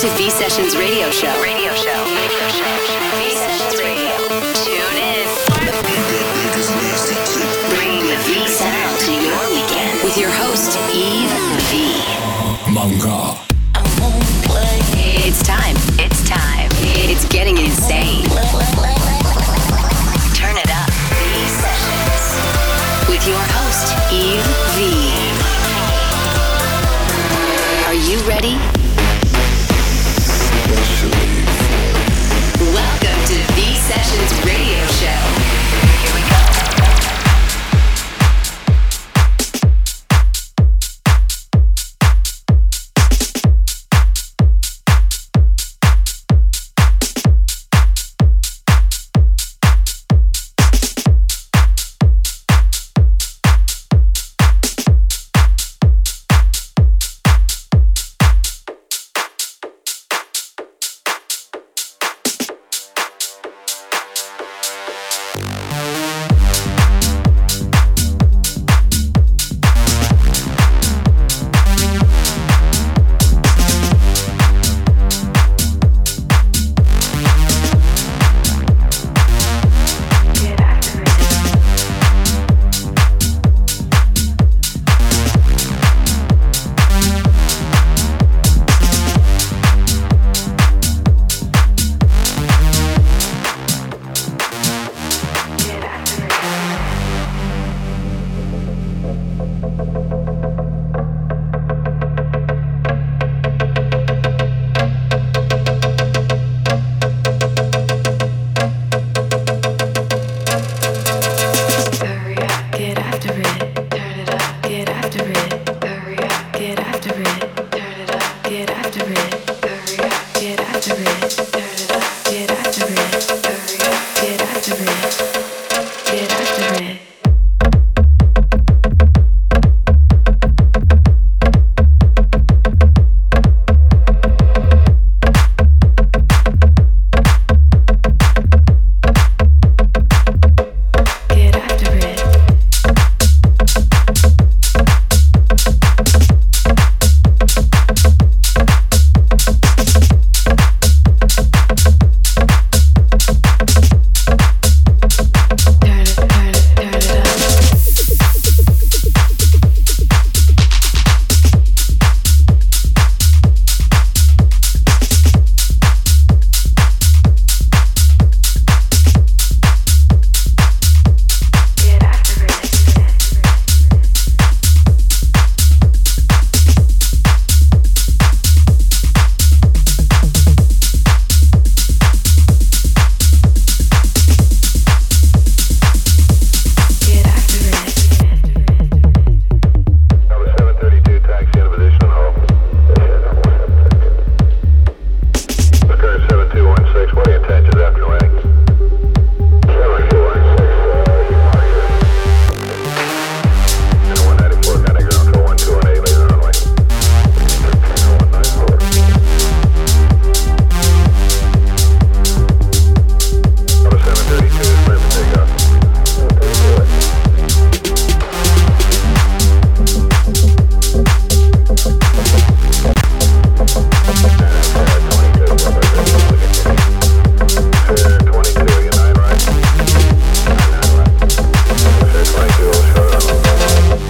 to V Sessions Radio Show. Radio Show. Radio Show. V Sessions Radio. Tune in. Bringing the V sound to your weekend with your host Eve V. Manga.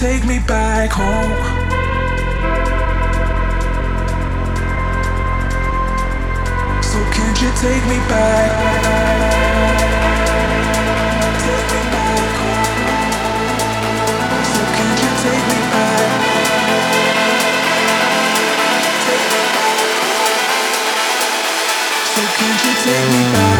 take me back home. So can't you take me back? Take me back home. So can't you take me back? Take me back. So can't you take me back?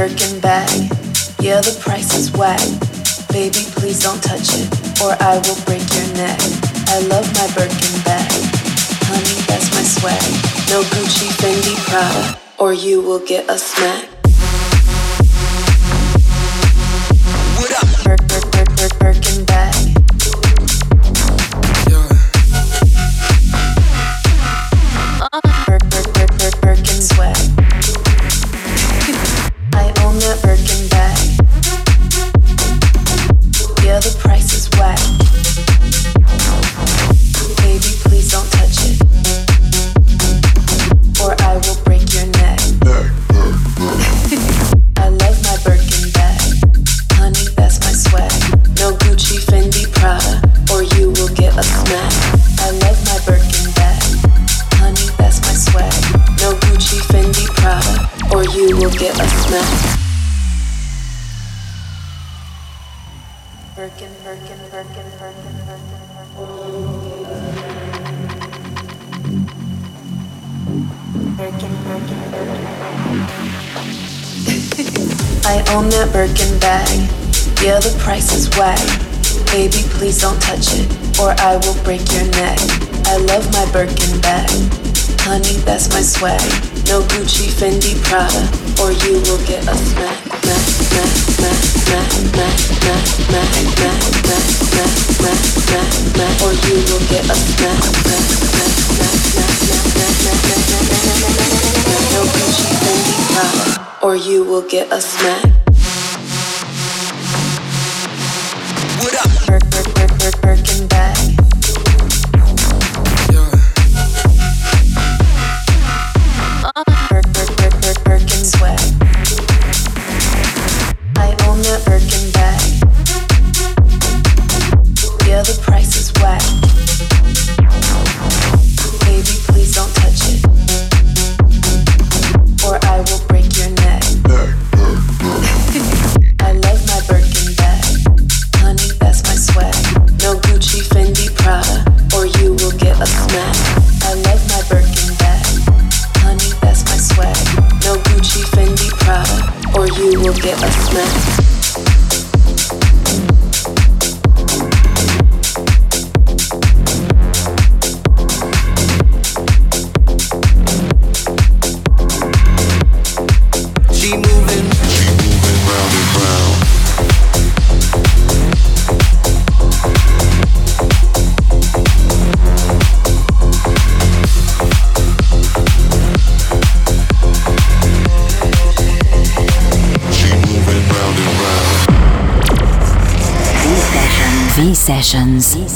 Birkin bag. Yeah, the price is whack. Baby, please don't touch it, or I will break your neck. I love my Birkin bag. Honey, that's my swag. No Gucci, Fendi, Prada, or you will get a smack. or I will break your neck. I love my Birkin bag. Honey, that's my swag. No Gucci, Fendi, Prada, or you will get a smack. Or you will get a smack. No Gucci, Fendi, Prada, or you will get a smack. What up? sweat. Sessions.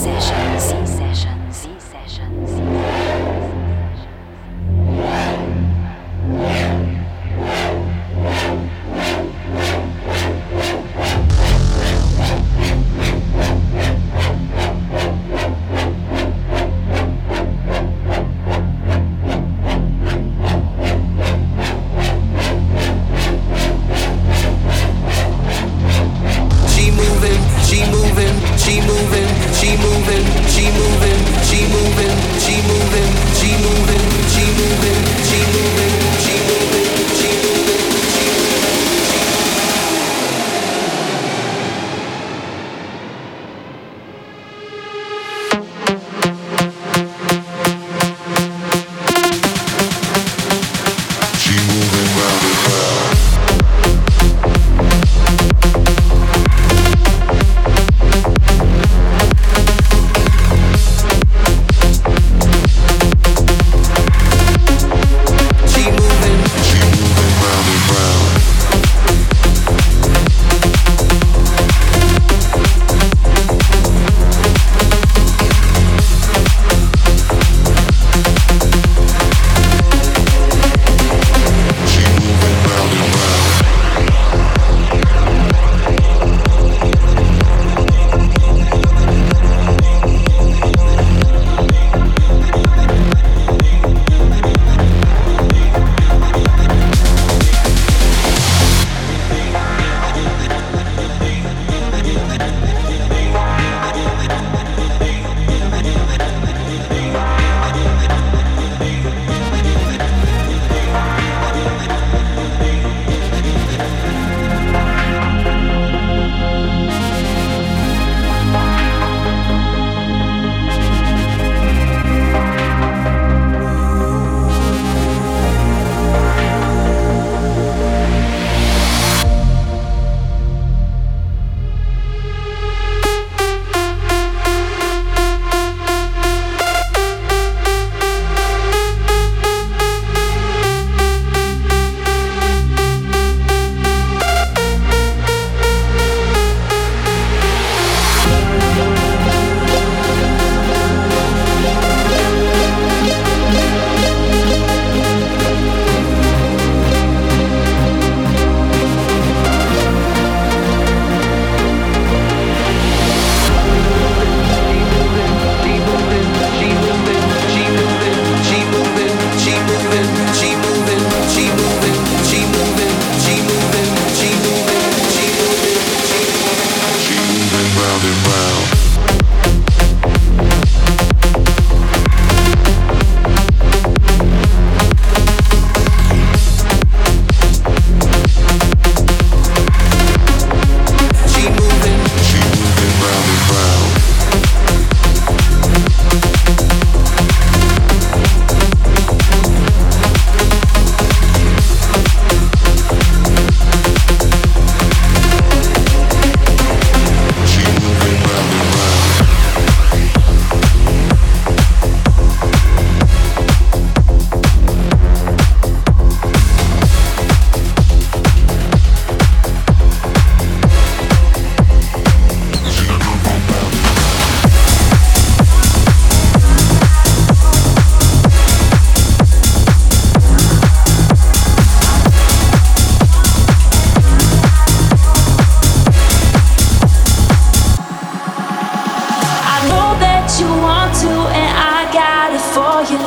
you want to, and I got it for you.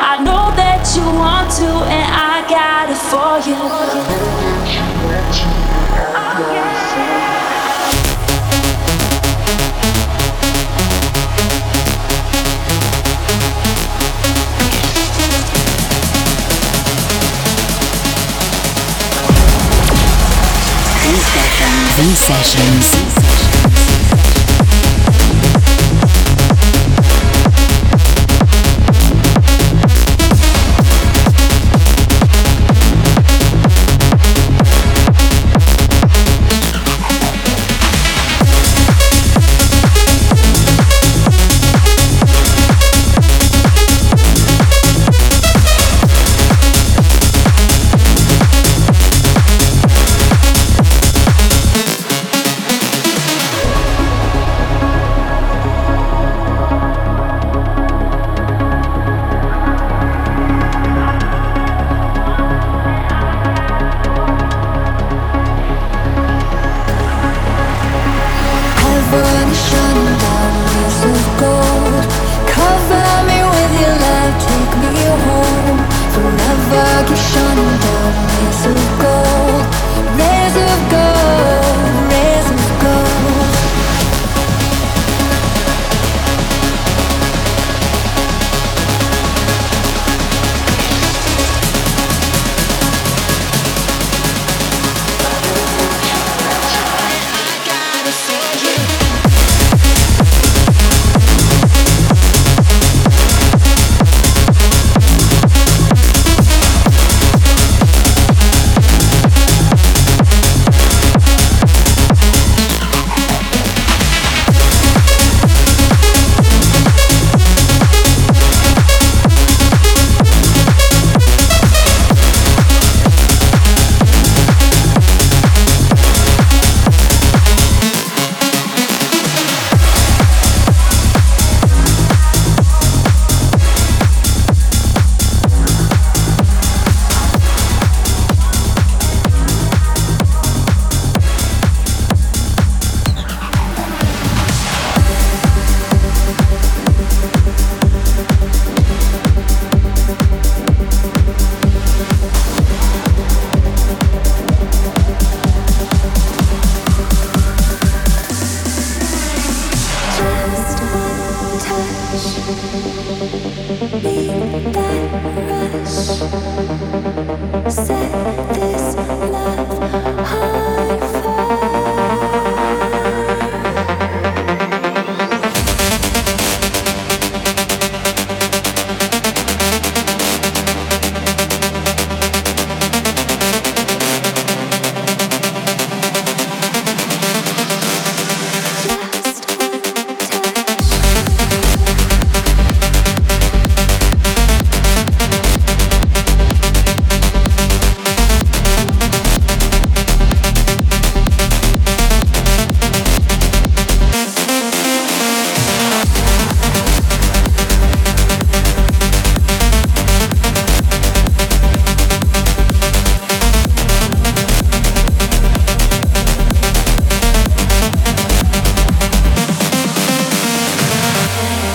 I know that you want to, and I got it for you. sessions.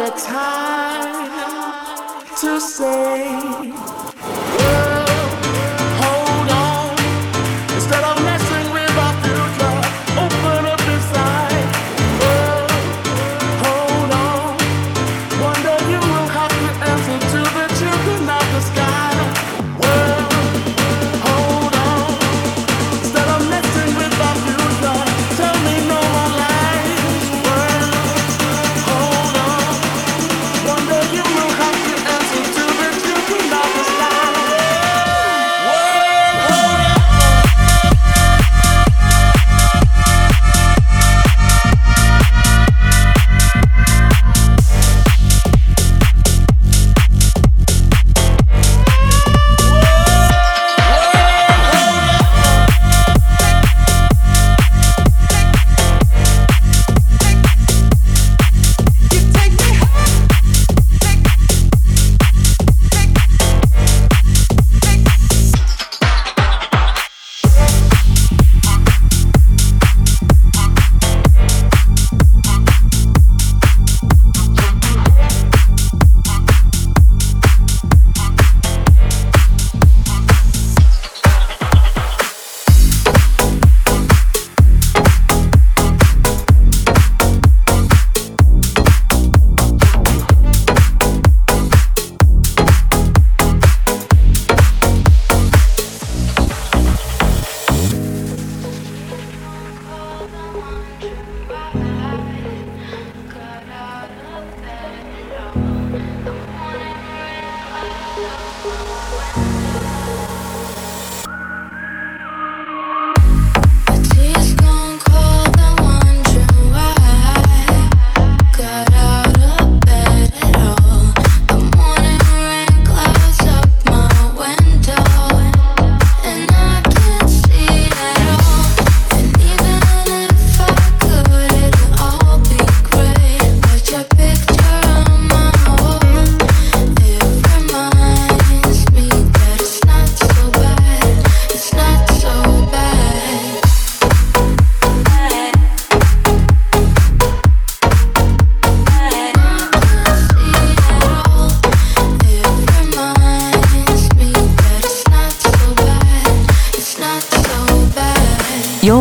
a time to say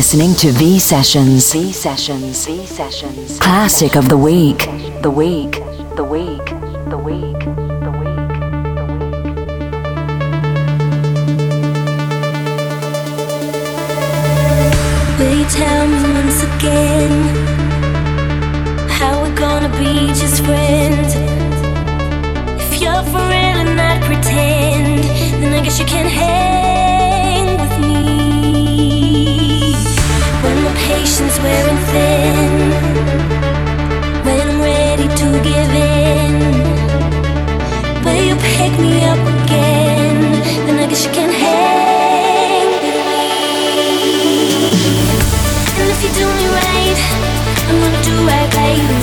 listening to V Sessions. V Sessions. V Sessions. Classic of the week. The week. The week. The week. The week. Will you tell me once again how we're gonna be just friends? If you're for real and not pretend, then I guess you can hang with patience wearing thin, when I'm ready to give in, will you pick me up again? Then I guess you can hang with me. And if you do me right, I'm gonna do right by you.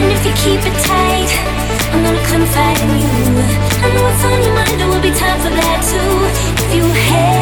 And if you keep it tight, I'm gonna confide in you. I know what's on your mind, there will be time for that too. If you hate,